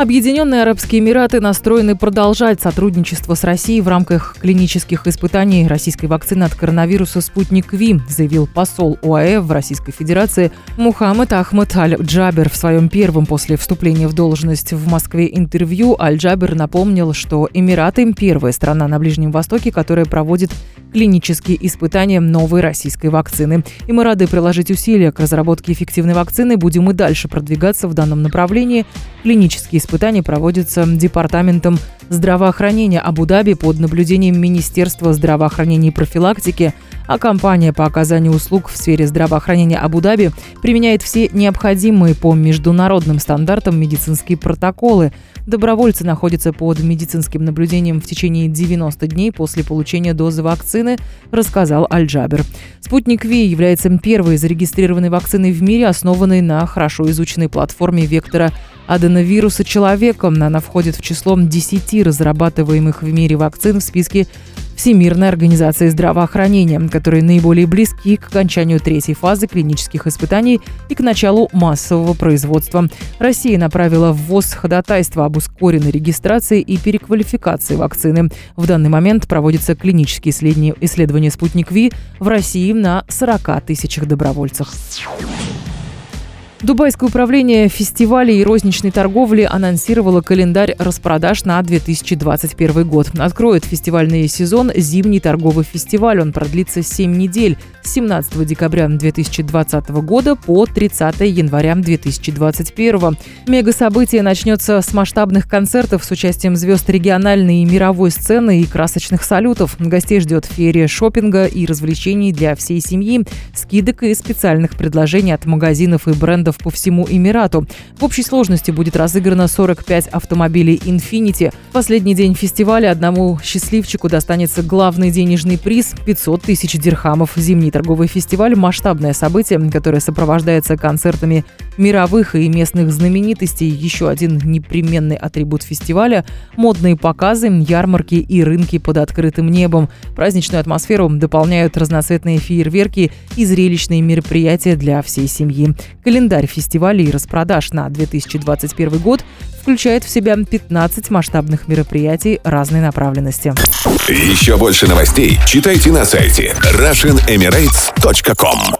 Объединенные Арабские Эмираты настроены продолжать сотрудничество с Россией в рамках клинических испытаний российской вакцины от коронавируса «Спутник Ви», заявил посол ОАЭ в Российской Федерации Мухаммад Ахмад Аль-Джабер. В своем первом после вступления в должность в Москве интервью Аль-Джабер напомнил, что Эмираты – первая страна на Ближнем Востоке, которая проводит клинические испытания новой российской вакцины. И мы рады приложить усилия к разработке эффективной вакцины. Будем и дальше продвигаться в данном направлении. Клинические испытания проводятся Департаментом здравоохранения Абу-Даби под наблюдением Министерства здравоохранения и профилактики – а компания по оказанию услуг в сфере здравоохранения Абу-Даби применяет все необходимые по международным стандартам медицинские протоколы. Добровольцы находятся под медицинским наблюдением в течение 90 дней после получения дозы вакцины, рассказал Аль-Джабер. Спутник Ви является первой зарегистрированной вакциной в мире, основанной на хорошо изученной платформе вектора аденовируса человека. Она входит в число 10 разрабатываемых в мире вакцин в списке Всемирной организации здравоохранения, которые наиболее близки к окончанию третьей фазы клинических испытаний и к началу массового производства. Россия направила в ВОЗ ходатайство об ускоренной регистрации и переквалификации вакцины. В данный момент проводятся клинические исследования «Спутник Ви» в России на 40 тысячах добровольцах. Дубайское управление фестивалей и розничной торговли анонсировало календарь распродаж на 2021 год. Откроет фестивальный сезон зимний торговый фестиваль. Он продлится 7 недель с 17 декабря 2020 года по 30 января 2021. Мега-событие начнется с масштабных концертов с участием звезд региональной и мировой сцены и красочных салютов. Гостей ждет феерия шопинга и развлечений для всей семьи, скидок и специальных предложений от магазинов и брендов брендов по всему Эмирату. В общей сложности будет разыграно 45 автомобилей Infiniti. В последний день фестиваля одному счастливчику достанется главный денежный приз – 500 тысяч дирхамов. Зимний торговый фестиваль – масштабное событие, которое сопровождается концертами мировых и местных знаменитостей. Еще один непременный атрибут фестиваля – модные показы, ярмарки и рынки под открытым небом. Праздничную атмосферу дополняют разноцветные фейерверки и зрелищные мероприятия для всей семьи. Календарь Календарь фестивалей и распродаж на 2021 год включает в себя 15 масштабных мероприятий разной направленности. Еще больше новостей читайте на сайте RussianEmirates.com